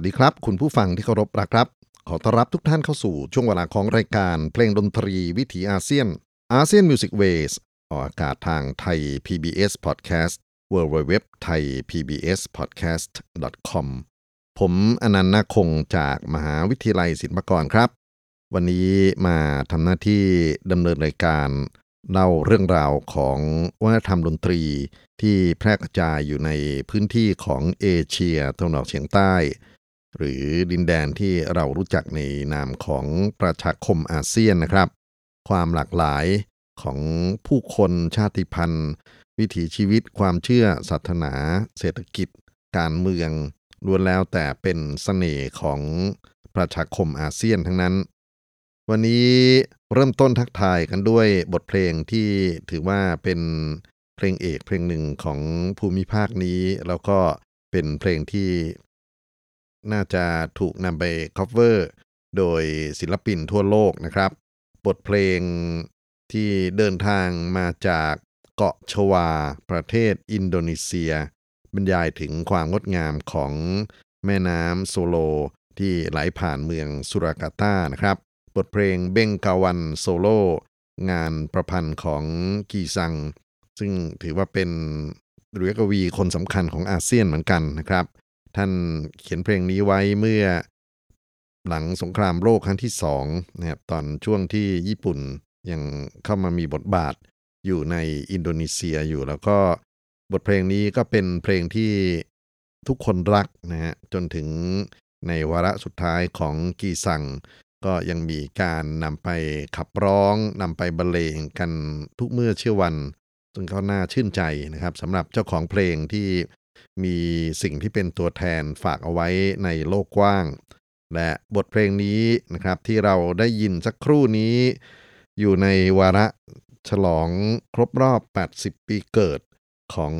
วัสดีครับ คุณผู้ฟังที่เคารพรักครับ ขอต้อนรับทุกท่านเข้าสู่ช่วงเวลาของรายการเพลงดนตรีวิถีอาเซียนอาเซียนมิวสิกเวสออกอากาศทางไทย PBS Podcast w w w t h a i PBS Podcast com ผมอานันท์นาคคงจากมหาวิทยาลัยศิลปากรครับ วันนี้มาทำหน้าที่ดำเนินรายการเล่าเรื่องราวของวัฒนธรรมดนตรีที่แพร่กระจายอยู่ในพื้นที่ของเอเชียตะวันออกเฉียงใต้ หรือดินแดนที่เรารู้จักในนามของประชาคมอาเซียนนะครับ ความหลากหลายของผู้คนชาติพันธุ์ วิถีชีวิตความเชื่อศาสนา เศรษฐกิจ การเมืองล้วนแล้วแต่เป็นสเสน่ห์ของประชาคมอาเซียนทั้งนั้น วันนี้เริ่มต้นทักทายกันด้วยบทเพลงที่ถือว่าเป็นเพลงเอกเพลงหนึ่งของภูมิภาคนี้ แล้วก็เป็นเพลงที่ น่าจะถูกนำไป cover โดยศิลปินทั่วโลกนะครับ บทเพลงที่เดินทางมาจากเกาะชวา ประเทศอินโดนีเซีย บรรยายถึงความงดงามของแม่น้ำโซโลที่ไหลผ่านเมืองสุรากาตานะครับ บทเพลงเบงกาวันโซโล งานประพันธ์ของเกซัง ซึ่งถือว่าเป็นเอกกวีคนสำคัญของอาเซียนเหมือนกันนะครับ ท่านเขียนเพลงนี้ไว้เมื่อหลังสงครามโลกครั้งที่สองนะครับตอนช่วงที่ญี่ปุ่นยังเข้ามามีบทบาทอยู่ในอินโดนีเซียอยู่ แล้วก็บทเพลงนี้ก็เป็นเพลงที่ทุกคนรักนะฮะจนถึงในวาระสุดท้ายของกีซัง ก็ยังมีการนำไปขับร้องนำไปบรรเลงกันทุกเมื่อเชื่อวันซึ่งเขาน่าชื่นใจนะครับสำหรับเจ้าของเพลงที่ มีสิ่งที่เป็นตัวแทนฝากเอาไว้ในโลกกว้าง และบทเพลงนี้นะครับที่เราได้ยินสักครู่นี้ อยู่ในวาระฉลองครบรอบ 80 ปีเกิดของ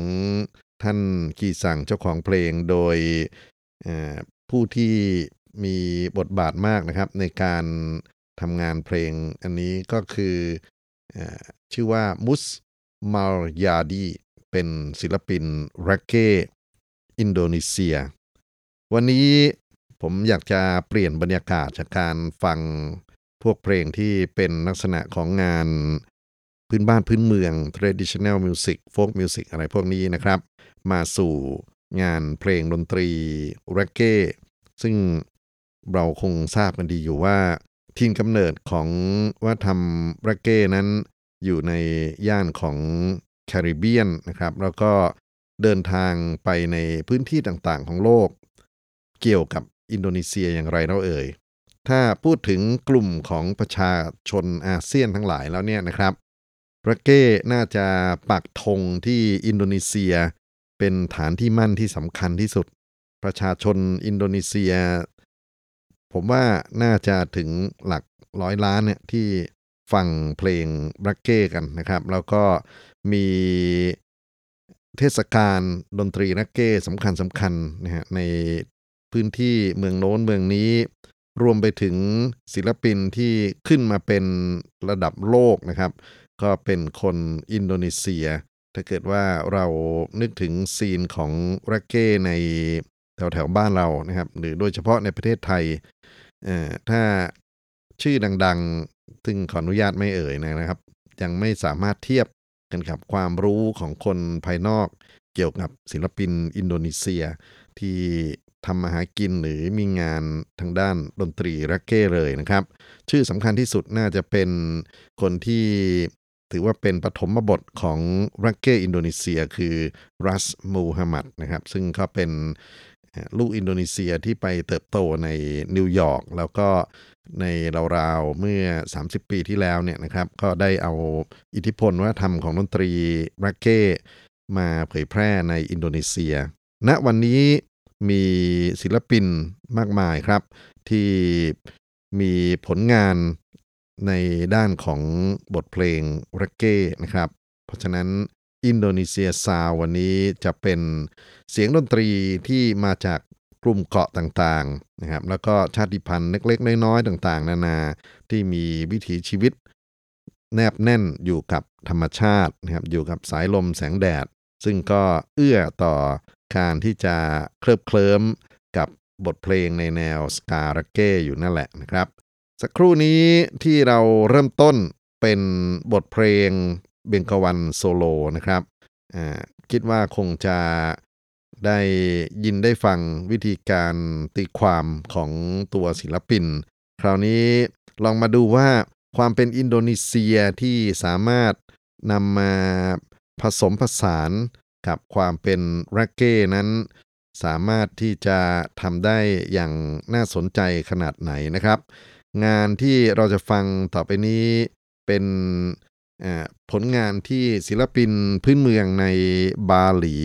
ท่านกีสังเจ้าของเพลงโดยผู้ที่มีบทบาทมากนะครับในการทำงานเพลงอันนี้ก็คืออชื่อว่ามุสมารยาดี เป็นศิลปินแร็กเก้อินโดนีเซีย วันนี้ผมอยากจะเปลี่ยนบรรยากาศจากการฟังพวกเพลงที่เป็นลักษณะของงานพื้นบ้านพื้นเมือง traditional music folk music อะไรพวกนี้นะครับ มาสู่งานเพลงดนตรีแร็กเก้ซึ่งเราคงทราบกันดีอยู่ว่าทินกำเนิดของว่าทำแร็กเก้นั้นอยู่ในย่านของ แคริบเบียนนะครับ แล้วก็เดินทางไปในพื้นที่ต่างๆ ของโลก เกี่ยวกับอินโดนีเซียอย่างไรเราเอ่ย ถ้าพูดถึงกลุ่มของประชาชนอาเซียนทั้งหลายแล้วเนี่ยนะครับระเก้น่าจะปักธงที่อินโดนีเซีย เป็นฐานที่มั่นที่สำคัญที่สุด ประชาชนอินโดนีเซีย ผมว่าน่าจะถึงหลักร้อยล้านเนี่ยที่ฟังเพลงรักเก้กันนะครับ แล้วก็ มีเทศกาลดนตรีรักเก้สำคัญสำคัญนะฮะในพื้นที่เมืองโน้นเมืองนี้ รวมไปถึงศิลปินที่ขึ้นมาเป็นระดับโลกนะครับ ก็เป็นคนอินโดนีเซีย ถ้าเกิดว่าเรานึกถึงซีนของร็กเก้ในแถวแถวบ้านเรานะครับ หรือโดยเฉพาะในประเทศไทยถ้าชื่อดังๆ ซึ่งขออนุญาตไม่เอ่ยนะครับ ยังไม่สามารถเทียบ กันกับความรู้ของคนภายนอกเกี่ยวกับศิลปินอินโดนีเซีย ที่ทำมาหากินหรือมีงานทางด้านดนตรีเรกเก้เลยนะครับ ชื่อสำคัญที่สุดน่าจะเป็นคนที่ถือว่าเป็นปฐมบทของเรกเก้อินโดนีเซียคือรัสมูฮัมหมัดนะครับ ซึ่งเขาเป็นลูกอินโดนีเซียที่ไปเติบโตในนิวยอร์กแล้วก็ ในราวๆเมื่อ 30 ปีที่แล้วเนี่ยนะครับ ก็ได้เอาอิทธิพลวัฒนธรรมของดนตรีรักเก้มาเผยแพร่ในอินโดนีเซีย ณวันนี้มีศิลปินมากมายครับ ที่มีผลงานในด้านของบทเพลงรักเก้นะครับ เพราะฉะนั้นอินโดนีเซียซาววันนี้จะเป็นเสียงดนตรีที่มาจาก กลุ่มเกาะต่างๆนะครับแล้วก็ชาติพันธุ์เล็กๆ น้อยๆต่างๆ นานาที่มีวิถีชีวิต แนบแน่นอยู่กับธรรมชาตินะครับอยู่กับสายลมแสงแดด ซึ่งก็เอื้อต่อการที่จะเคลิบเคลิ้มกับบทเพลงในแนวสการะเก้อยู่นั่นแหละนะครับ สักครู่นี้ที่เราเริ่มต้นเป็นบทเพลงเบงกวันโซโลนะครับคิดว่าคงจะ ได้ยินได้ฟังวิธีการตีความของตัวศิลปิน คราวนี้ลองมาดูว่าความเป็นอินโดนีเซียที่สามารถนำมาผสมผสานกับความเป็นร็กเก้นั้น สามารถที่จะทำได้อย่างน่าสนใจขนาดไหนนะครับ งานที่เราจะฟังต่อไปนี้เป็นผลงานที่ศิลปินพื้นเมืองในบาหลี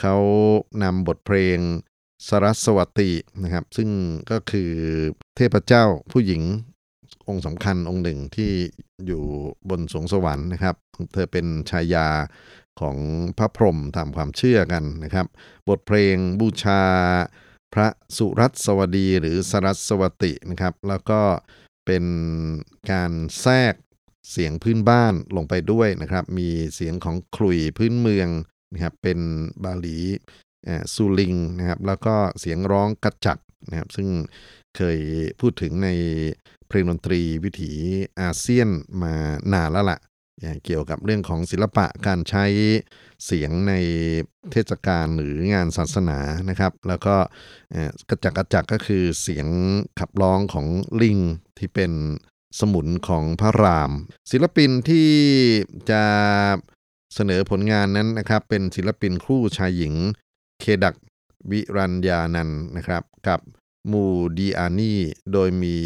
เขานำบทเพลงสรัสวตินะครับ ซึ่งก็คือเทพเจ้าผู้หญิงองค์สำคัญองค์หนึ่งที่อยู่บนสวงสวรรค์นะครับ เธอเป็นชายาของพระพรหมตามความเชื่อกันนะครับ บทเพลงบูชาพระสุรัสวดีหรือสรัสวตินะครับ แล้วก็เป็นการแทรกเสียงพื้นบ้านลงไปด้วยนะครับ มีเสียงของคลุยพื้นเมือง นะครับเป็นบาหลีซูลิงนะครับแล้วก็เสียงร้องกระจักนะครับซึ่งเคยพูดถึงในเพลงดนตรีวิถีอาเซียนมานานแล้วละ่ะเกี่ยวกับเรื่องของศิลปะการใช้เสียงในเทศกาลหรืองานศาสนานะครับ แล้วก็กระจักกระจักก็คือเสียงขับร้องของลิงที่เป็นสมุนของพระราม ศิลปินที่จะ เสนอผลงานนั้นนะครับ เป็นศิลปินคู่ชายหญิง เคดักวิรัญญานันนะครับ กับมูดีอานี่โดยมี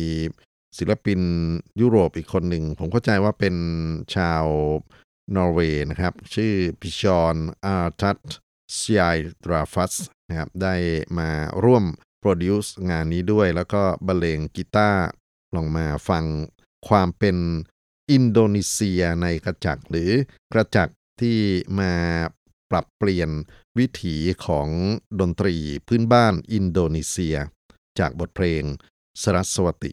ศิลปินยุโรปอีกคนหนึ่ง ผมเข้าใจว่าเป็นชาวนอร์เวย์นะครับ ชื่อพิชอนอาร์ทัตเซียดราฟัสนะครับได้มาร่วมโปรดิวซ์งานนี้ด้วย แล้วก็บรรเลงกีตาร์ลองมาฟังความเป็นอินโดนีเซียในกระจักหรือกระจัก ที่มาปรับเปลี่ยนวิถีของดนตรีพื้นบ้านอินโดนีเซีย จากบทเพลงสรัสวติ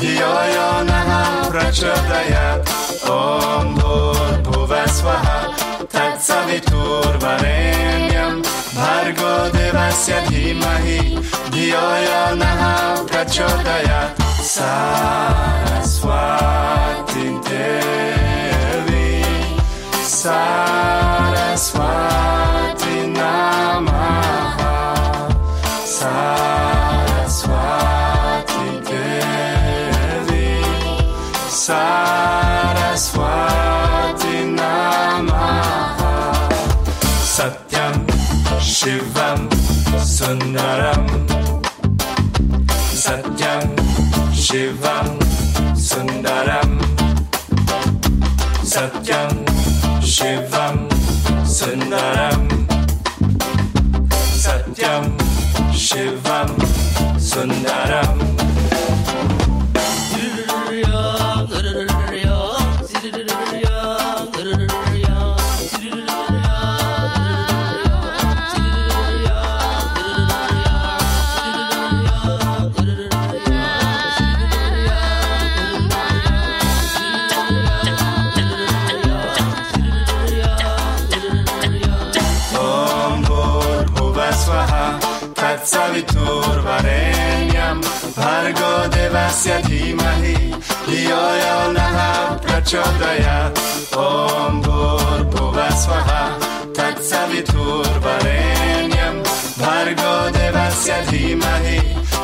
Jöjjön fröccsördáját, Andorbu veszvahát, Tetszavi turva rényem, Bárgó devaszjad himahi, Jöjjön fröccsördáját, Saraswati Devi, Saraswati Satyam Shivam Sundaram. Satyam Shivam Sundaram. Satyam Shivam Sundaram. Satyam Shivam Sundaram भार्गवदेवस्य धीमहि दीयौ नः प्रचोदयात् ॐ भूर्भुवस्वः तक्सविथुर्वरेण्यं भार्गवदेवस्य धीमहि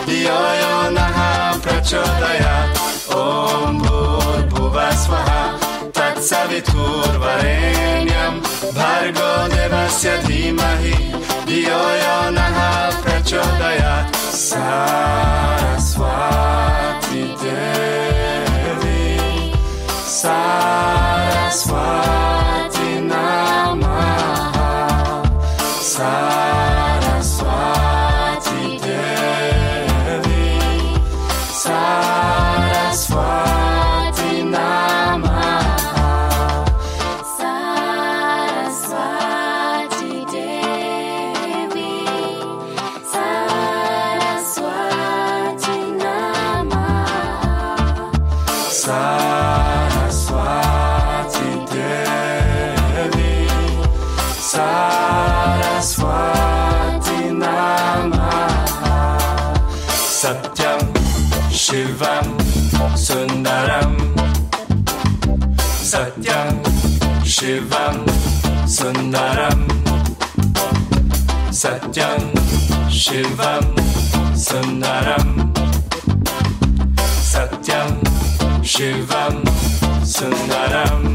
दिययो नः प्रचोदयात् ॐ भूर्भुवस्वः तक्ष विथुर्वरेण्यं भार्गवदेवस्य धीमहि दिययो नः प्रचोदयात् Saraswati Devi Saraswati Namaha Saraswati Naram Satyam Shivam Sundaram Satyam Shivam Sundaram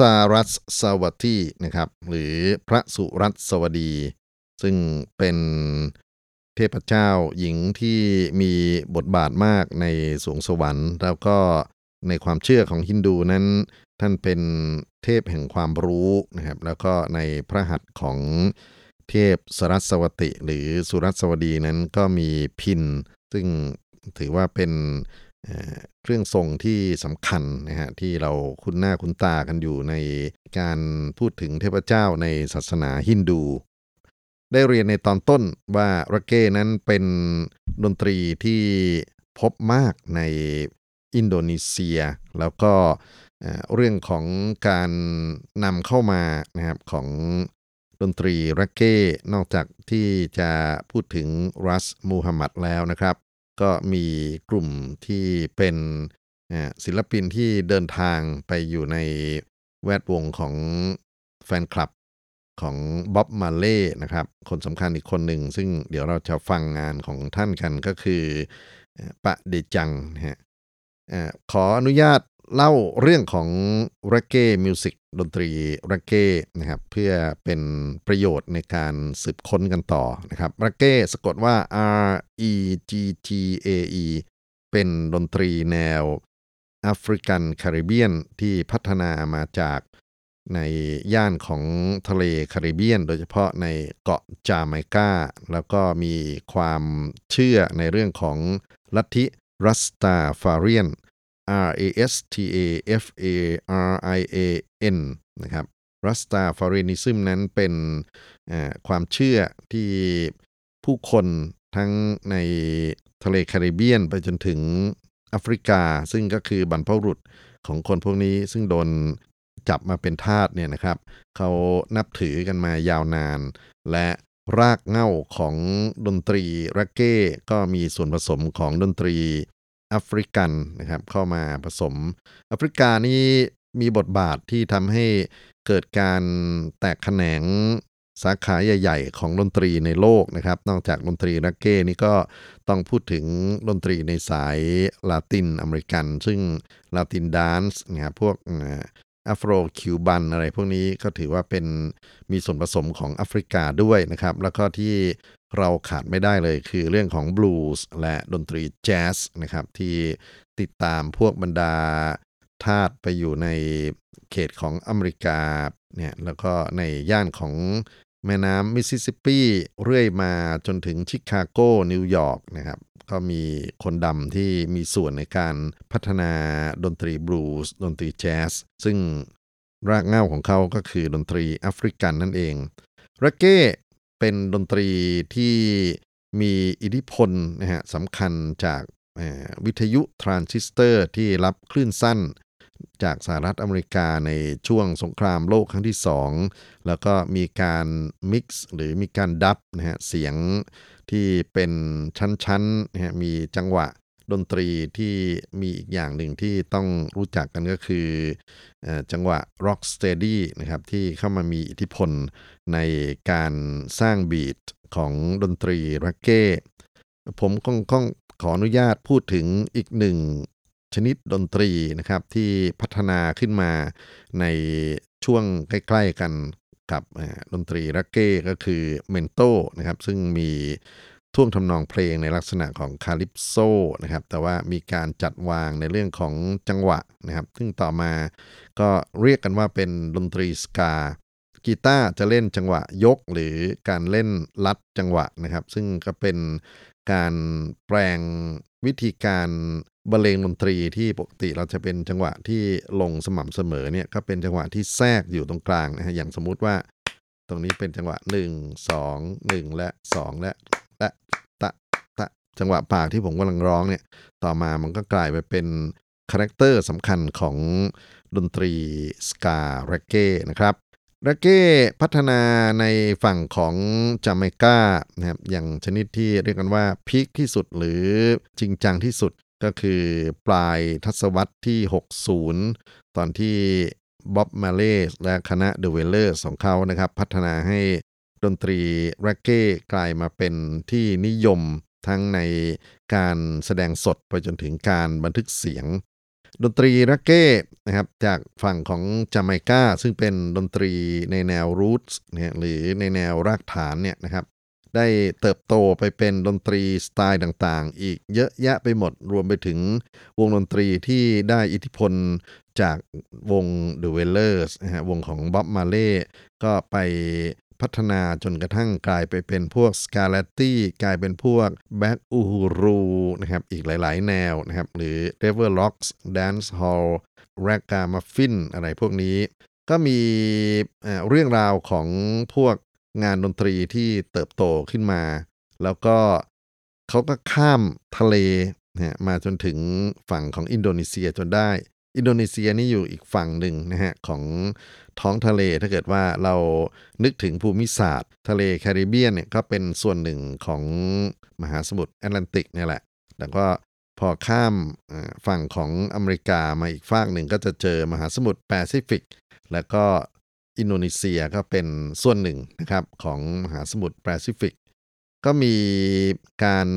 สารัสสวัสดีนะครับ หรือพระสุรัตสวดี ซึ่งเป็นเทพเจ้าหญิงที่มีบทบาทมากในสวงสวรรค์ แล้วก็ในความเชื่อของฮินดูนั้น ท่านเป็นเทพแห่งความรู้นะครับ แล้วก็ในพระหัตถ์ของเทพสรัสวติ หรือสุรัสวดีนั้นก็มีพิน ซึ่งถือว่าเป็น เครื่องทรงที่สำคัญนะฮะที่เราคุ้นหน้าคุ้นตากันอยู่ในการพูดถึงเทพเจ้าในศาสนาฮินดู ได้เรียนในตอนต้นว่ารักเก้นั้นเป็นดนตรีที่พบมากในอินโดนีเซีย แล้วก็เอ่อเรื่องของการนำเข้ามานะครับของดนตรีรักเก้ นอกจากที่จะพูดถึงรัสมูฮัมหมัดแล้วนะครับ ก็มีกลุ่มที่เป็นศิลปินที่เดินทางไปอยู่ในแวดวงของแฟนคลับของบ๊อบมาเล่นะครับ คนสำคัญอีกคนหนึ่ง ซึ่งเดี๋ยวเราจะฟังงานของท่านกันก็คือปะเดจังนะฮะขออนุญาต เล่าเรื่องของร e เก้มิวสิกดนตรีร e เก้นะครับเพื่อเป็นประโยชน์ในการสืบค้นกันต่อนะครับร e เก้สะกดว่า R E G G A E เป็นดนตรีแนวแอฟริกันคาริเบียนที่พัฒนามาจากในย่านของทะเลคาริเบียน โดยเฉพาะในเกาะจาไมกาแล้วก็มีความเชื่อในเรื่องของลัทธิรัสตาฟาเรียน R A S T A F A R I A N นะครับรัสตาฟาเรนิซึมนั้นเป็นความเชื่อที่ผู้คนทั้งในทะเลแคริบเบียนไปจนถึงแอฟริกา ซึ่งก็คือบรรพบุรุษของคนพวกนี้ซึ่งโดนจับมาเป็นทาสเนี่ยนะครับ เขานับถือกันมายาวนาน และรากเหง้าของดนตรีรักเก้ก็มีส่วนผสมของดนตรี แอฟริกันนะครับเข้ามาผสมแอฟริกานี่มีบทบาทที่ทำให้เกิดการแตกแขนงสาขาใหญ่ ๆ ของดนตรีในโลกนะครับ นอกจากดนตรีเรกเก้นี่ก็ต้องพูดถึงดนตรีในสายลาตินอเมริกัน ซึ่ง Latin dance นะครับพวก Afro-Cuban อะไรพวกนี้ก็ถือว่าเป็นมีส่วนผสมของแอฟริกาด้วยนะครับ แล้วก็ที่เราขาดไม่ได้เลยคือเรื่องของบลูส์และดนตรีแจ๊สนะครับ ที่ติดตามพวกบรรดาทาสไปอยู่ในเขตของอเมริกาเนี่ยแล้วก็ในย่านของ แม่น้ำมิสซิสซิปปีเรื่อยมาจนถึงชิคาโกนิวยอร์กนะครับ ก็มีคนดำที่มีส่วนในการพัฒนาดนตรีบลูส์ดนตรีแจ๊สซึ่งรากเหง้าของเขาก็คือดนตรีแอฟริกันนั่นเองเรกเก้เป็นดนตรีที่มีอิทธิพลนะฮะสำคัญจากวิทยุทรานซิสเตอร์ที่รับคลื่นสั้น จากสหรัฐอเมริกาในช่วงสงครามโลกครั้งที่ 2 แล้วก็มีการ mix หรือมีการ dub นะฮะเสียงที่เป็นชั้นๆนะฮะมีจังหวะดนตรีที่มีอีกอย่างหนึ่งที่ต้องรู้จักกันก็คือจังหวะ rock steady นะครับที่เข้ามามีอิทธิพลในการสร้างบีทของดนตรีรักเก้ผมคงต้องขออนุญาตพูดถึงอีกหนึ่ง ชนิดดนตรีนะครับที่พัฒนาขึ้นมาในช่วงใกล้ๆกันกับดนตรีรักเก้ก็คือเมนโตนะครับซึ่งมีท่วงทำนองเพลงในลักษณะของคาลิปโซนะครับแต่ว่ามีการจัดวางในเรื่องของจังหวะนะครับ ซึ่งต่อมาก็เรียกกันว่าเป็นดนตรีสกากีตาร์จะเล่นจังหวะยกหรือการเล่นลัดจังหวะนะครับ ซึ่งก็เป็นการแปลงวิธีการ บรรเลงดนตรีที่ปกติเราจะเป็นจังหวะที่ลงสม่ำเสมอเนี่ยก็เป็นจังหวะที่แทรกอยู่ตรงกลางนะฮะอย่างสมมุติว่า ตรงนี้เป็นจังหวะ 1 2 1 และ 2 และและตะตะจังหวะปากที่ผมกำลังร้องเนี่ยต่อมามันก็กลายไปเป็น character สำคัญของดนตรีสกาเรกเก้นะครับเรกเก้พัฒนาในฝั่งของจาเมกานะครับอย่างชนิดที่เรียกกันว่า peak ที่สุดหรือจริงจังที่สุด ก็คือปลายทศวรรษที่ 60 ตอนที่บ๊อบมาเล่และคณะ The Wailers ของเขานะครับ พัฒนาให้ดนตรีแร็กเก้กลายมาเป็นที่นิยมทั้งในการแสดงสดไปจนถึงการบันทึกเสียง ดนตรีแร็กเก้นะครับจากฝั่งของจาไมกาซึ่งเป็นดนตรีในแนวรูทเนี่ยหรือในแนวรากฐานเนี่ยนะครับ ได้เติบโตไปเป็นดนตรีสไตล์ต่างๆ อีกเยอะแยะไปหมดรวมไปถึงวงดนตรีที่ได้อิทธิพลจากวง The Wailers นะฮะวงของบ๊อบมาเล่ก็ไปพัฒนาจนกระทั่งกลายไปเป็นพวกสกา Rocksteady กลายเป็นพวก Black Uhuru นะครับอีกหลายๆ แนวนะครับหรือ r e v e r Rocks Dance Hall r a g a m u f f i n อะไรพวกนี้ ก็มีเรื่องราวของพวก งานดนตรีที่เติบโตขึ้นมา แล้วก็เขาก็ข้ามทะเลนะมาจนถึงฝั่งของอินโดนีเซียจนได้ อินโดนีเซียนี่อยู่อีกฝั่งหนึ่งนะฮะของท้องทะเลถ้าเกิดว่าเรานึกถึงภูมิศาสตร์ ทะเลแคริบเบียนเนี่ยก็เป็นส่วนหนึ่งของมหาสมุทรแอตแลนติกนี่แหละ แล้วก็พอข้ามฝั่งของอเมริกามาอีกฝั่งหนึ่งก็จะเจอมหาสมุทรแปซิฟิก แล้วก็ อินโดนีเซียก็เป็นส่วนหนึ่งนะครับของมหาสมุทรแปซิฟิก ก็มีการ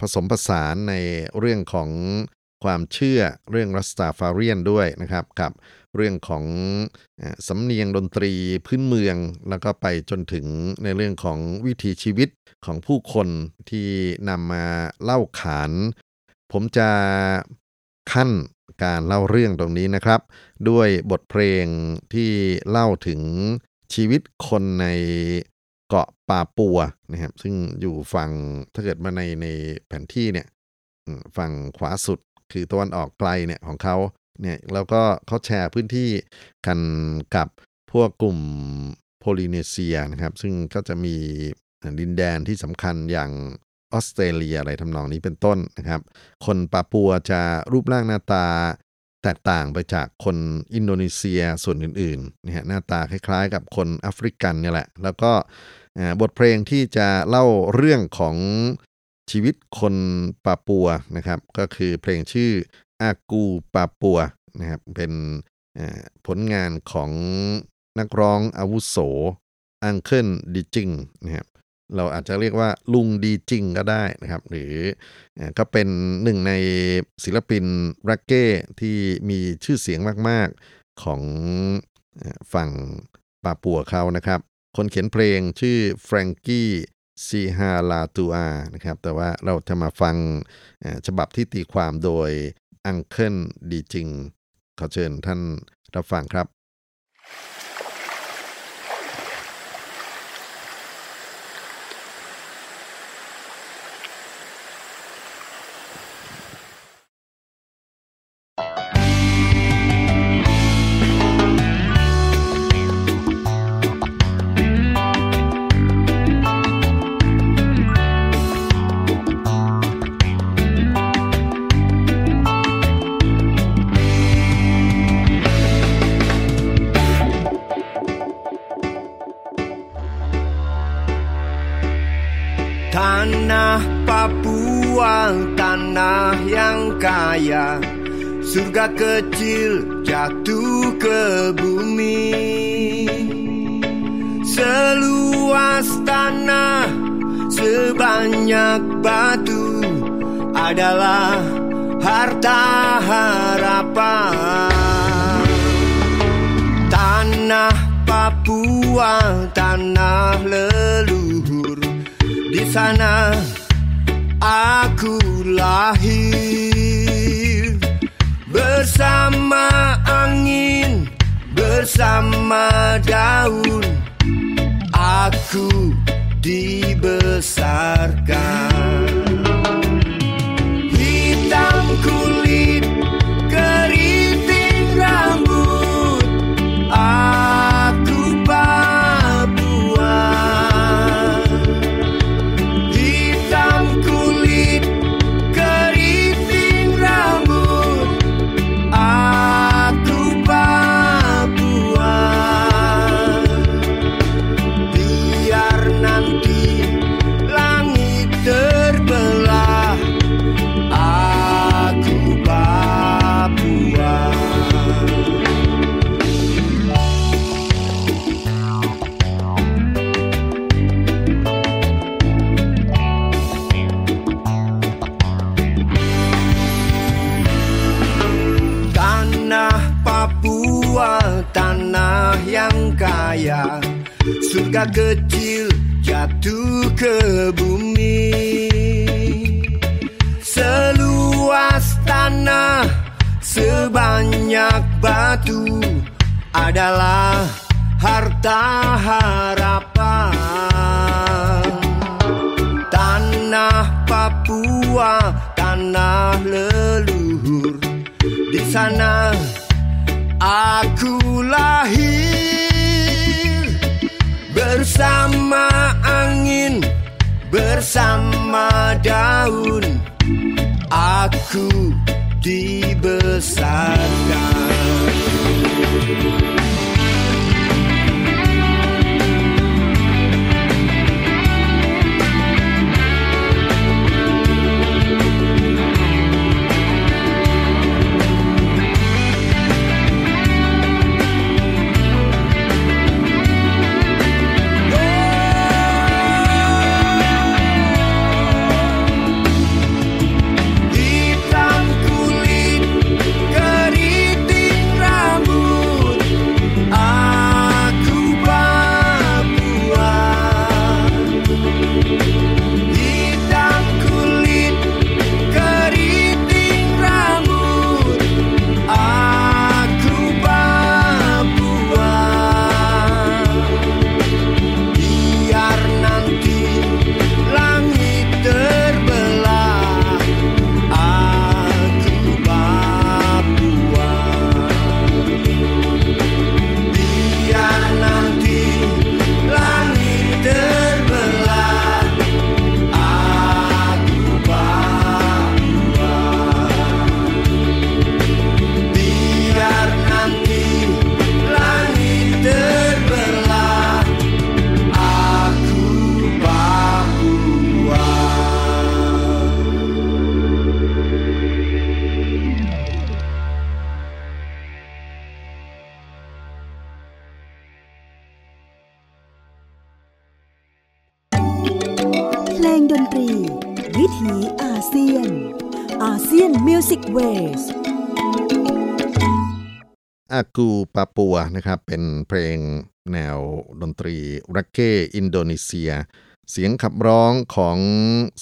ผสมผสานในเรื่องของความเชื่อเรื่องรัสตาฟาเรียนด้วยนะครับกับเรื่องของสำเนียงดนตรีพื้นเมือง แล้วก็ไปจนถึงในเรื่องของวิถีชีวิตของผู้คนที่นำมาเล่าขาน ผมจะขั้น การเล่าเรื่องตรงนี้นะครับ ด้วยบทเพลงที่เล่าถึงชีวิตคนในเกาะปาปัวนะครับซึ่งอยู่ฝั่งถ้าเกิดมาในในแผนที่เนี่ยฝั่งขวาสุดคือตะวันออกไกลเนี่ยของเขาเนี่ยแล้วก็เขาแชร์พื้นที่กันกับพวกกลุ่มโพลิเนเซียนะครับ ซึ่งก็จะมีดินแดนที่สำคัญอย่าง ออสเตรเลียอะไรทำนองนี้เป็นต้นนะครับ คนปาปัวจะรูปร่างหน้าตาแตกต่างไปจากคนอินโดนีเซียส่วนอื่นๆนะฮะหน้าตาคล้ายๆ กับคนแอฟริกันเนี่ยแหละ แล้วก็บทเพลงที่จะเล่าเรื่องของชีวิตคนปาปัวนะครับ ก็คือเพลงชื่ออากูปาปัวนะครับเป็นผลงานของนักร้องอาวุโสอังเคิลดิจิงนะครับ เราอาจจะเรียกว่าลุงดีจริงก็ได้นะครับ หรือก็เป็นหนึ่งในศิลปินรักเก้ที่มีชื่อเสียงมาก ๆ ของฝั่งปาปัวเขานะครับ คนเขียนเพลงชื่อแฟรงกี้ซีฮาลาตูอานะครับ แต่ว่าเราจะมาฟังฉบับที่ตีความโดยอังเคิลดีจริงขอเชิญท่านรับฟังครับ jatuh ke bumi. Seluas tanah, sebanyak batu Adalah harta harapan. Tanah Papua, tanah leluhur Di sana aku lahir. Bersama bersama daun. Aku dibesarkan. Hitam kulit, Kecil jatuh ke bumi. Seluas tanah, sebanyak batu Adalah harta harapan. Tanah Papua, tanah leluhur. Di sana aku daun Aku dibesarkan กูปาปัวนะครับ เป็นเพลงแนวดนตรีรักเก้อินโดนีเซีย เสียงขับร้องของ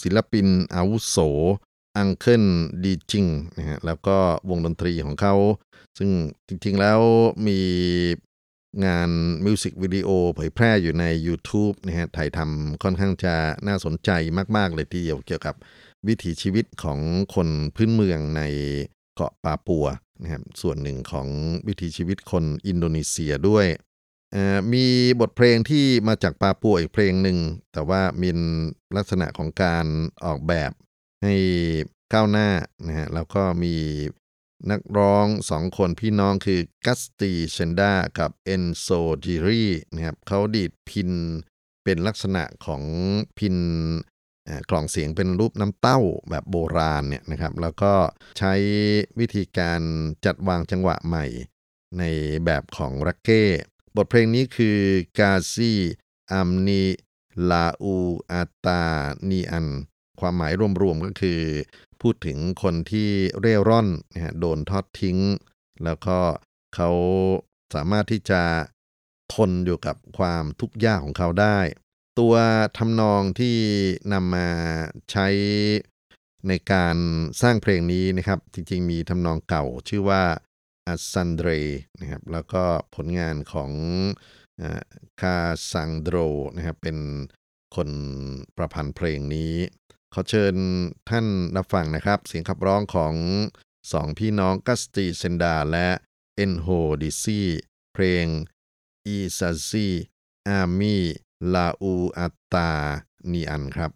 ศิลปินอาวุโสอังเคิลดีจิงนะฮะแล้วก็วงดนตรีของเขา ซึ่งจริงๆแล้วมีงานมิวสิกวิดีโอเผยแพร่อยู่ใน YouTube นะฮะถ่ายทำค่อนข้างจะน่าสนใจมาก ๆ เลยทีเดียวเกี่ยวกับวิถีชีวิตของคนพื้นเมืองในเกาะปาปัว นะครับส่วนหนึ่งของวิถีชีวิตคนอินโดนีเซียด้วย มีบทเพลงที่มาจากปาปัวอีกเพลงหนึ่ง แต่ว่ามีลักษณะของการออกแบบให้ก้าวหน้านะฮะแล้วก็มีนักร้องสองคนพี่น้องคือกัสตีเชนดากับเอนโซจิรีนะครับเขาดีดพิณเป็นลักษณะของพิน กล่องเสียงเป็นรูปน้ำเต้าแบบโบราณเนี่ยนะครับ แล้วก็ใช้วิธีการจัดวางจังหวะใหม่ในแบบของรักเก้ บทเพลงนี้คือกาซีอัมนีลาอูอาตานีอัน ความหมายรวมๆก็คือ พูดถึงคนที่เร่ร่อนนะโดนทอดทิ้ง แล้วก็เขาสามารถที่จะทนอยู่กับความทุกข์ยากของเขาได้ ตัวทำนองที่นำมาใช้ในการสร้างเพลงนี้นะครับ จริงๆ มีทำนองเก่าชื่อว่าอัสซันเดรนะครับแล้วก็ผลงานของคาซังโดรนะครับเป็นคนประพันธ์เพลงนี้ขอเชิญท่านรับฟังนะครับ เสียงขับร้องของสองพี่น้องกัสติเซนดาและเอนโฮดิซีเพลงอีซาซีอามี ลาอูอัตตานีอันครับ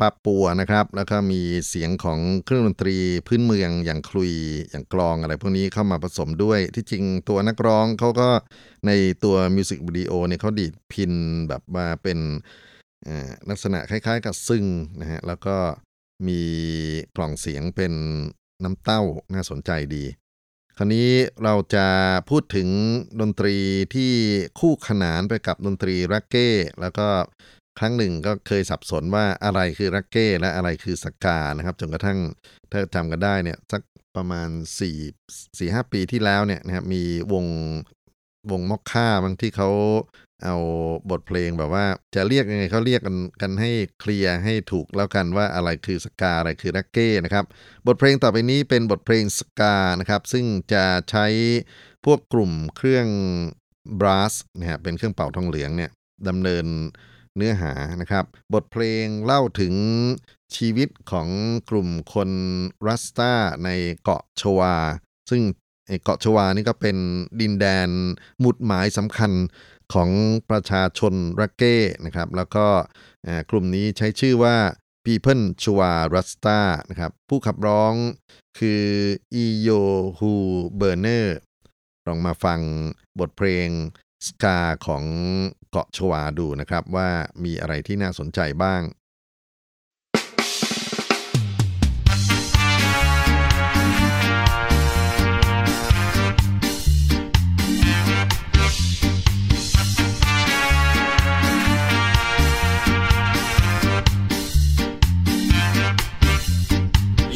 ปาปัวนะครับ แล้วก็มีเสียงของเครื่องดนตรีพื้นเมืองอย่างคลุยอย่างกลองอะไรพวกนี้เข้ามาผสมด้วย ที่จริงตัวนักร้องเขาก็ในตัวมิวสิกวิดีโอเนี่ยเขาดีดพินแบบมาเป็นอ่อลักษณะคล้ายๆ กับซึ่งนะฮะแล้วก็มีกล่องเสียงเป็นน้ำเต้าน่าสนใจดี คราวนี้เราจะพูดถึงดนตรีที่คู่ขนานไปกับดนตรีรักเก้ แล้วก็ ครั้งหนึ่งก็เคยสับสนว่าอะไรคือรักเก้และอะไรคือสกานะครับจนกระทั่งถ้าจำกันได้เนี่ยสักประมาณ4 4 5 ปีที่แล้วเนี่ยนะครับมีวงวงมอกค่าบางที่เขาเอาบทเพลงแบบว่าจะเรียกยังไงเขาเรียกกันกันให้เคลียร์ให้ถูกแล้วกันว่าอะไรคือสกาอะไรคือรักเก้นะครับบทเพลงต่อไปนี้เป็นบทเพลงสกานะครับซึ่งจะใช้พวกกลุ่มเครื่องบรัสนะฮะเป็นเครื่องเป่าทองเหลืองเนี่ยดำเนิน เนื้อหานะครับ บทเพลงเล่าถึงชีวิตของกลุ่มคนรัสตาในเกาะชวา ซึ่งเกาะชวานี่ก็เป็นดินแดนหมุดหมายสำคัญของประชาชนรักเก้นะครับ แล้วก็กลุ่มนี้ใช้ชื่อว่า People Chua Rasta นะครับ ผู้ขับร้องคืออีโยฮูเบอร์เนอร์ลองมาฟังบทเพลง สกาของเกาะชวาดูนะครับว่ามีอะไรที่น่าสนใจบ้าง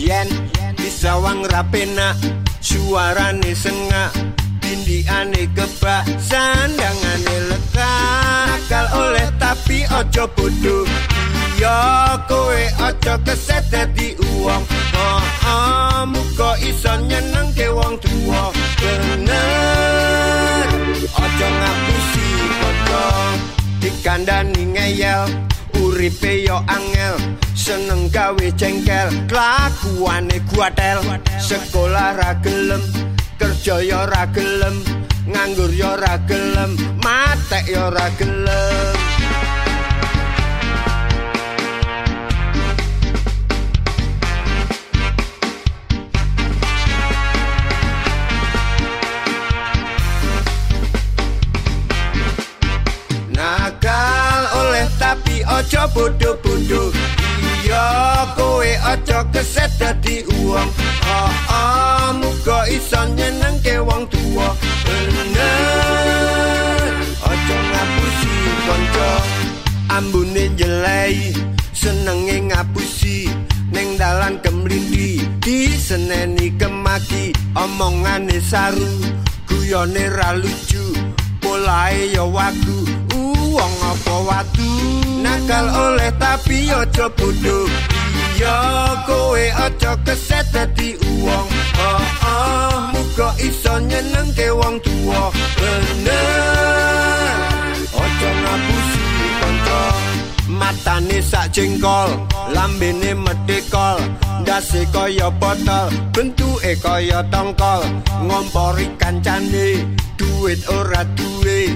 Yen di sawang rapena suarane sengak tindiane kebak sandangane lega nakal oleh tapi ojo bodoh iya kowe ojo keset dadi uang. Oh, muga iso nyenengke wong tuwa. Bener ojo ngapusi padha dikandani ngeyel uripe yo angel. Seneng gawe jengkel kelakuane guatel sekolah ra gelem kerja yo ra gelem nganggur yo ra gelem matek yo ra gelem. Nakal oleh tapi ojo bodoh-bodoh Iya kowe ojo keset dadi uang. Oh oh muga iso nyenengke wong tua Bener ojo ngapusi konco Ambune jelei senenge ngapusi. Neng dalan kemlindi diseneni kemaki. Omongane saru guyone ra lucu. Polae ya wagu uang apa watu nakal oleh tapi ojo bodoh iya kowe ojo keset dadi uang oh oh muga iso nyenengke wong tuwa. Bener. Ojo ngapusi kanca. Matane sak jengkol lambene medekol ndase kaya botol bentuke kaya tongkol. Ngompori kancane duit ora duwe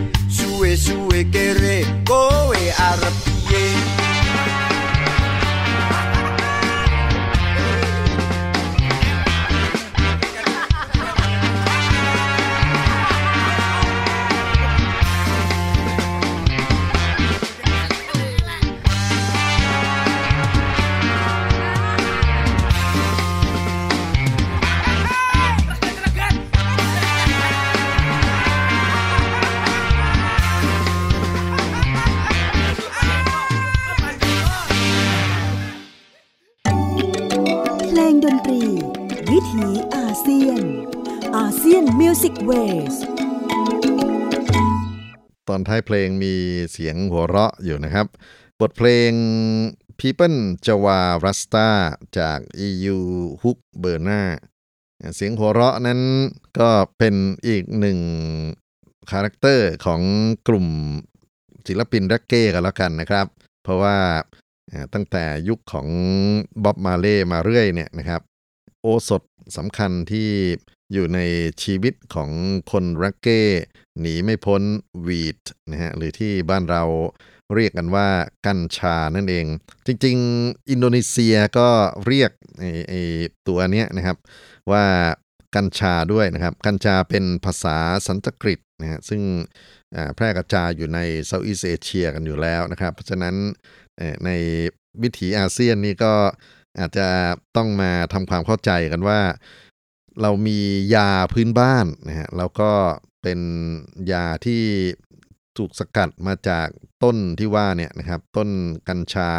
suwe-suwe kere kowe arep piye อาเซียนมิวสิกเวสตอนท้ายเพลงมีเสียงหัวเราะอยู่นะครับ บทเพลง People Java Rasta จาก EU Hook b e r n a เสียงหัวเราะนั้นก็เป็นอีกหนึ่งคาแรคเตอร์ของกลุ่มศิลปินแร็กเก้กันแล้วกันนะครับ เพราะว่าตั้งแต่ยุคของบ๊อบมาเล่มาเรื่อยเนี่ยนะครับ โอสถสำคัญที่อยู่ในชีวิตของคนรักเก้หนีไม่พ้นวีดนะฮะหรือที่บ้านเราเรียกกันว่ากัญชานั่นเอง จริงๆ อินโดนีเซียก็เรียกไอไอ้ตัวเนี้ยนะครับว่ากัญชาด้วยนะครับ กัญชาเป็นภาษาสันสกฤตนะฮะซึ่งแพร่กระจายอยู่ในเซาท์อีสเอเชียกันอยู่แล้วนะครับ เพราะฉะนั้นในวิถีอาเซียนนี่ก็ อาจจะต้องมาทำความเข้าใจกันว่า เรามียาพื้นบ้านนะฮะแล้วก็เป็นยาที่ถูกสกัดมาจากต้นที่ว่าเนี่ยนะครับ ต้นกัญชา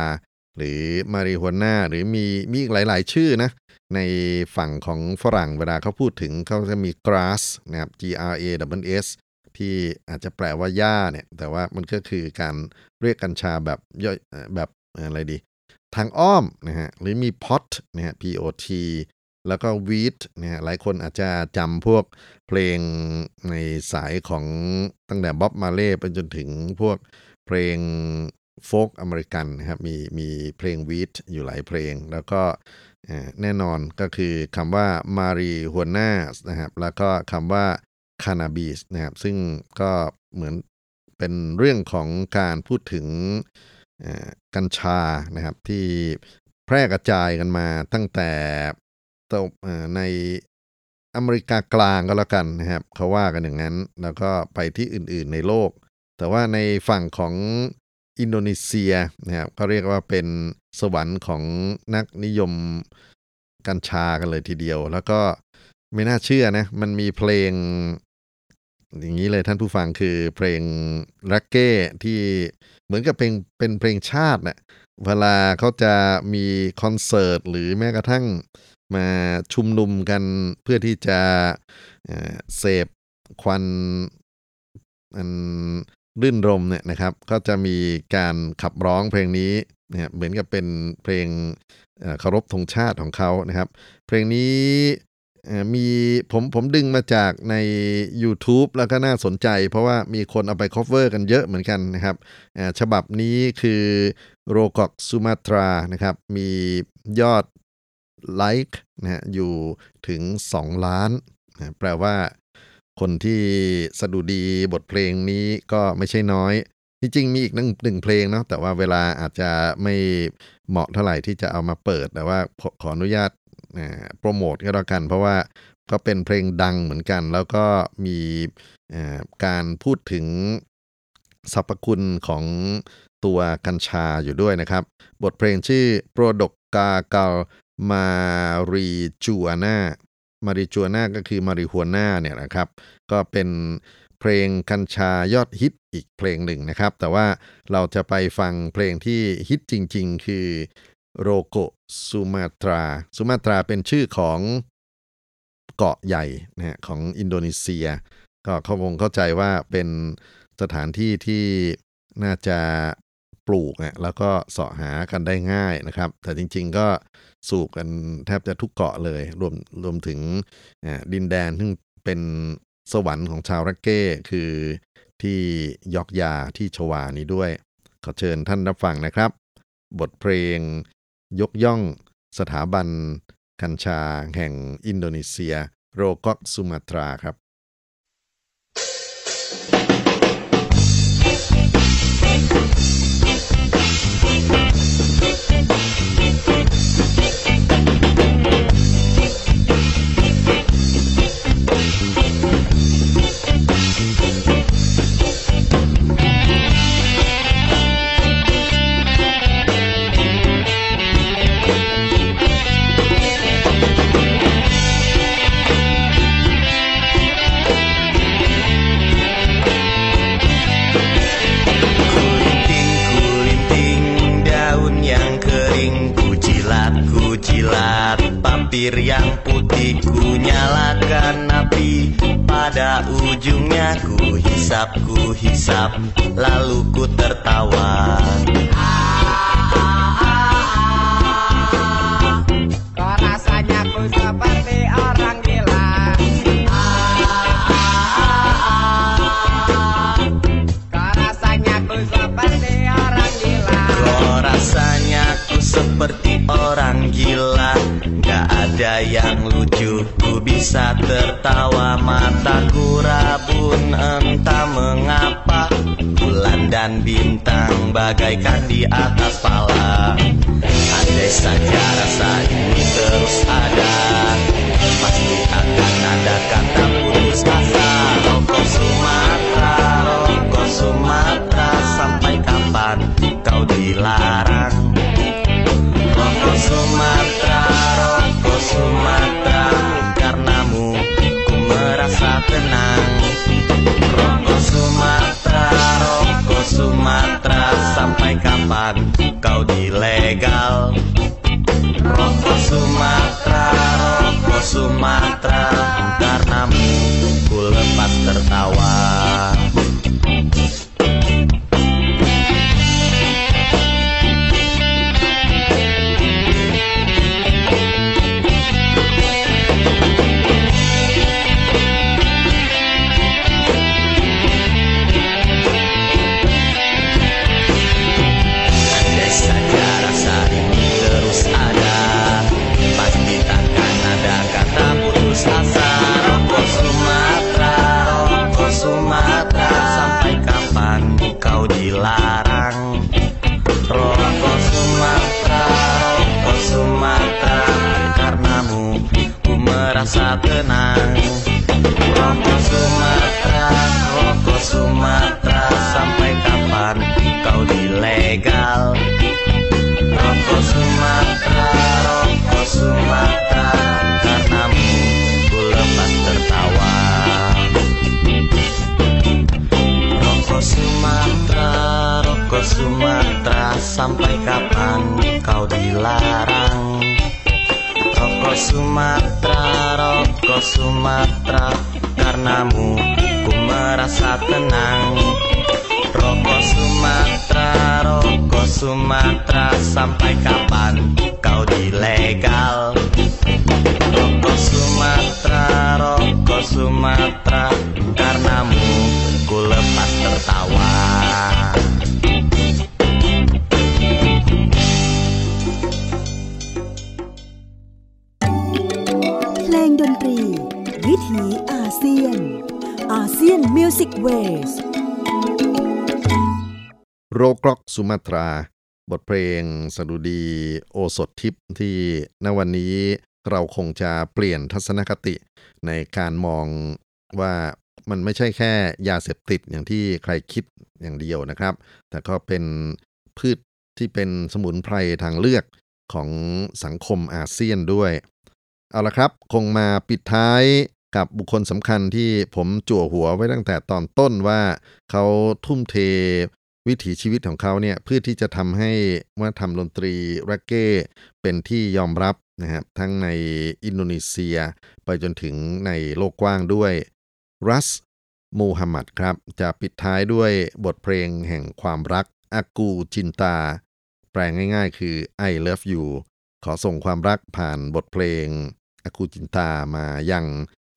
หรือมาริฮวน่าหรือมีมีอีกหลาย ๆ ชื่อนะ ในฝั่งของฝรั่งเวลาเขาพูดถึงเขาจะมี grass นะครับ G R A W S ที่อาจจะแปลว่าหญ้าเนี่ย แต่ว่ามันก็คือการเรียกกัญชาแบบย่อยแบบอะไรดี ทางอ้อมนะฮะหรือมี pot นะฮะ P O T แล้วก็ weed นะฮะหลายคนอาจจะจำพวกเพลงในสายของตั้งแต่บ๊อบมาเล่ไปจนถึงพวกเพลงโฟกอเมริกันนะครับมีมีเพลงวีดอยู่หลายเพลง แล้วก็แน่นอนก็คือคำว่ามารีฮวนานะครับแล้วก็คำว่าคานาบิสนะครับซึ่งก็เหมือนเป็นเรื่องของการพูดถึง กัญชานะครับที่แพร่กระจายกันมาตั้งแต่ในอเมริกากลางก็แล้วกันนะครับเขาว่ากันอย่างนั้น แล้วก็ไปที่อื่นๆในโลก แต่ว่าในฝั่งของอินโดนีเซียนะครับก็เรียกว่าเป็นสวรรค์ของนักนิยมกัญชากันเลยทีเดียว แล้วก็ไม่น่าเชื่อนะ มันมีเพลง อย่างนี้เลยท่านผู้ฟังคือเพลงรักเก้ที่เหมือนกับเพลงเป็นเพลงชาติน่ะเวลาเขาจะมีคอนเสิร์ตหรือแม้กระทั่งมาชุมนุมกันเพื่อที่จะเสพควันอันรื่นรมเนี่ยนะครับ ก็จะมีการขับร้องเพลงนี้เนะครับเหมือนกับเป็นเพลงเคารพธงชาติของเขานะครับ เพลงนี้ มีผมผมดึงมาจากใน YouTube แล้วก็น่าสนใจ เพราะว่ามีคนเอาไป cover กันเยอะเหมือนกันนะครับฉบับนี้คือโรกอกซูมาตรานะครับ มียอดไลค์นะฮะอยู่ถึง 2 ล้านนะแปลว่าคนที่สะดุดีบทเพลงนี้ก็ไม่ใช่น้อยจริงๆมีอีกหนึ่งหนึ่งเพลงเนาะแต่ว่าเวลาอาจจะไม่เหมาะเท่าไหร่ที่จะเอามาเปิด แต่ว่าขออนุญาต โปรโมทก็แล้วกัน เพราะว่าก็เป็นเพลงดังเหมือนกัน แล้วก็มีการพูดถึงสรรพคุณของตัวกัญชาอยู่ด้วยนะครับ บทเพลงชื่อโปรดกกาเกามารีจูอาน่ามารีจูอาน่าก็คือมาริฮวน่าเนี่ยนะครับ ก็เป็นเพลงกัญชายอดฮิตอีกเพลงหนึ่งนะครับ แต่ว่าเราจะไปฟังเพลงที่ฮิตจริง ๆ คือ โรโกซูมาตราซูมาตราเป็นชื่อของเกาะใหญ่นะฮะของอินโดนีเซีย ก็เขาคงเข้าใจว่าเป็นสถานที่ที่น่าจะปลูกเนี่ยแล้วก็เสาะหากันได้ง่ายนะครับ แต่จริงๆก็สูบกันแทบจะทุกเกาะเลย รวมรวมถึงดินแดนซึ่งเป็นสวรรค์ของชาวรักเก้คือที่ยอกยาที่ชวานี้ด้วย ขอเชิญท่านรับฟังนะครับ บทเพลง ยกย่องสถาบันกัญชาแห่งอินโดนีเซีย โรกอกสุมาตราครับ papir yang putih Ku nyalakan api, pada ujungnya Ku hisap, ku hisap, lalu ku tertawa. Kok bisa tertawa Mataku rabun entah mengapa Bulan dan bintang bagaikan di atas pala. Andai saja rasa ini terus ada Pasti akan ada kau dilegal Rokok Sumatera, rokok Sumatera Karenamu ku lepas tertawa merasa tenang. Rokok Sumatera, rokok Sumatera Sampai kapan kau dilegal Rokok Sumatera, rokok Sumatera Karenamu ku lepas tertawa. Rokok Sumatera, rokok Sumatera Sampai kapan kau dilarang Rokok Sumatera, rokok Sumatera Karenamu ku merasa tenang. Rokok Sumatera, rokok Sumatera Sampai kapan kau dilegal? Rokok Sumatera, rokok Sumatera Karenamu ku lepas tertawa ASEAN Music Wavesโรกรอกสุมาตรา บทเพลงสดุดีโอสถทิพย์ที่ณวันนี้เราคงจะเปลี่ยนทัศนคติในการมองว่ามันไม่ใช่แค่ยาเสพติดอย่างที่ใครคิดอย่างเดียวนะครับ แต่ก็เป็นพืชที่เป็นสมุนไพรทางเลือกของสังคมอาเซียนด้วย เอาละครับ คงมาปิดท้าย กับบุคคลสำคัญที่ผมจั่วหัวไว้ตั้งแต่ตอนต้นว่าเขาทุ่มเทวิถีชีวิตของเขาเนี่ยเพื่อที่จะทำให้วัฒนธรรมดนตรีแร็กเก้เป็นที่ยอมรับนะครับทั้งในอินโดนีเซีย ไปจนถึงในโลกกว้างด้วยรัสมูฮัมหมัดครับ จะปิดท้ายด้วยบทเพลงแห่งความรักอากูจินตา แปลง่ายๆ คือ I love you ขอส่งความรักผ่านบทเพลงอากูจินตามายัง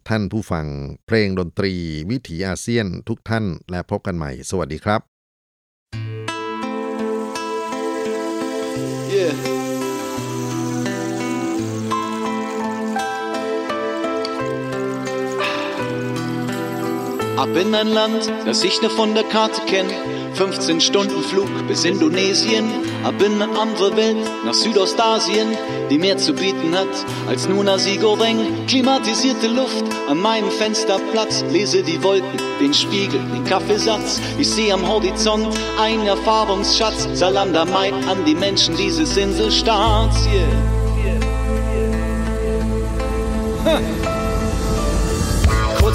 ท่านผู้ฟังเพลงดนตรี วิถีอาเซียนทุกท่านและพบกันใหม่ สวัสดีครับ Yeah. Ab in ein Land, das ich nur von der Karte kenne. 15 Stunden Flug bis Indonesien. Ab in eine andere Welt, nach Südostasien, die mehr zu bieten hat als nur Nasi. Klimatisierte Luft an meinem Fensterplatz. Lese die Wolken, den Spiegel, den Kaffeesatz. Ich sehe am Horizont einen Erfahrungsschatz. Salam Damai an die Menschen dieses Inselstaats. Yeah.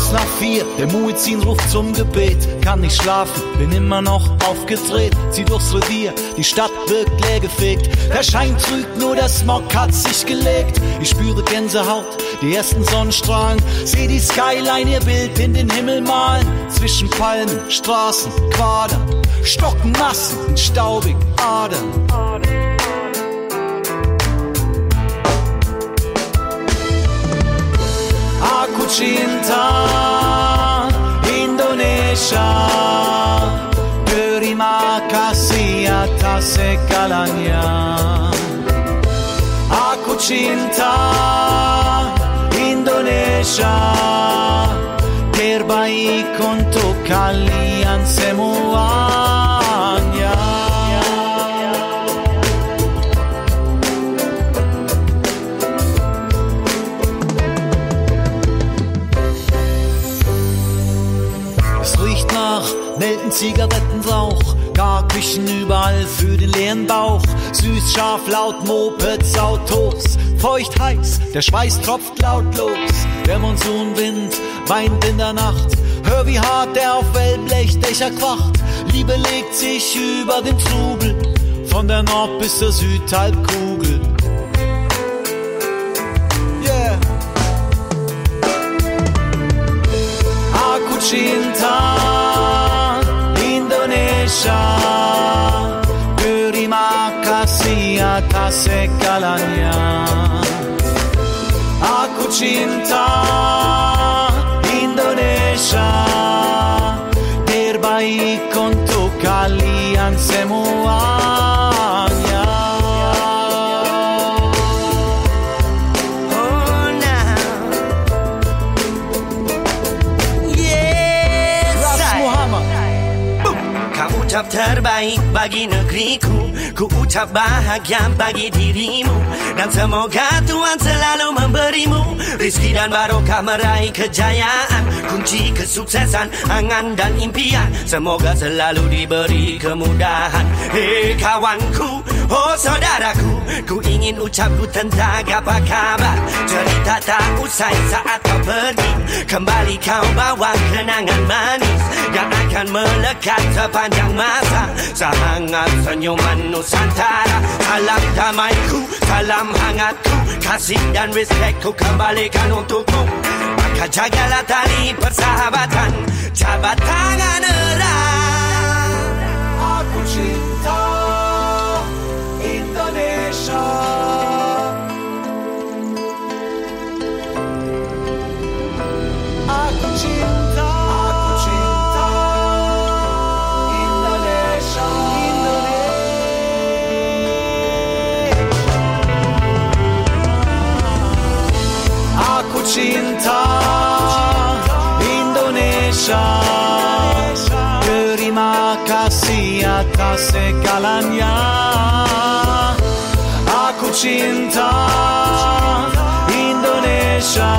Kurz nach vier, der Muezzin ruft zum Gebet. Kann nicht schlafen, bin immer noch aufgedreht. Zieh durchs Revier, die Stadt wirkt leergefegt. Der Schein trügt, nur der Smog hat sich gelegt. Ich spüre Gänsehaut, die ersten Sonnenstrahlen. Seh die Skyline, ihr Bild in den Himmel malen. Zwischen Palmen, Straßen, Quadern. Stocken Massen staubig Adern. Cinta Indonesia Terima kasih atas segalanya. Aku cinta Indonesia Zigarettenrauch, gar Küchen überall für den leeren Bauch. Süß, scharf, laut, Mopeds, Autos, feucht, heiß, der Schweiß tropft lautlos. Der Monsunwind weint in der Nacht, hör wie hart der auf Wellblechdächer quacht. Liebe legt sich über den Trubel, von der Nord- bis zur Südhalbkugel. segalania Aku cinta Indonesia Terbaik untuk kalian terbaik bagi negeriku Ku ucap bahagia bagi dirimu. Dan semoga Tuhan selalu memberimu Rizki dan barokah meraih kejayaan. Kunci kesuksesan, angan dan impian. Semoga selalu diberi kemudahan. Hei kawanku, oh saudaraku Ku ingin ucap ku tentang apa kabar Cerita tak usai saat kau pergi. Kembali kau bawa kenangan manis Yang akan melekat sepanjang masa. Sehangat senyuman Nusantara Salam damaiku, salam hangatku Kasih dan respect ku kembalikan untukmu Maka jagalah tali persahabatan Jabat tangan erat Aku cinta Indonesia. Aku cinta cinta Indonesia Terima kasih atas segalanya Aku cinta Indonesia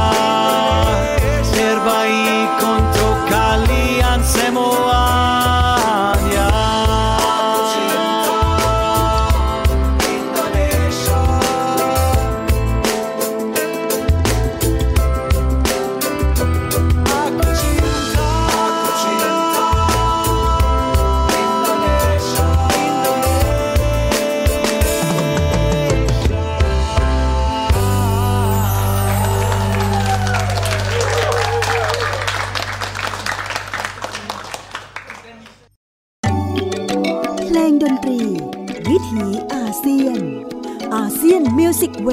ล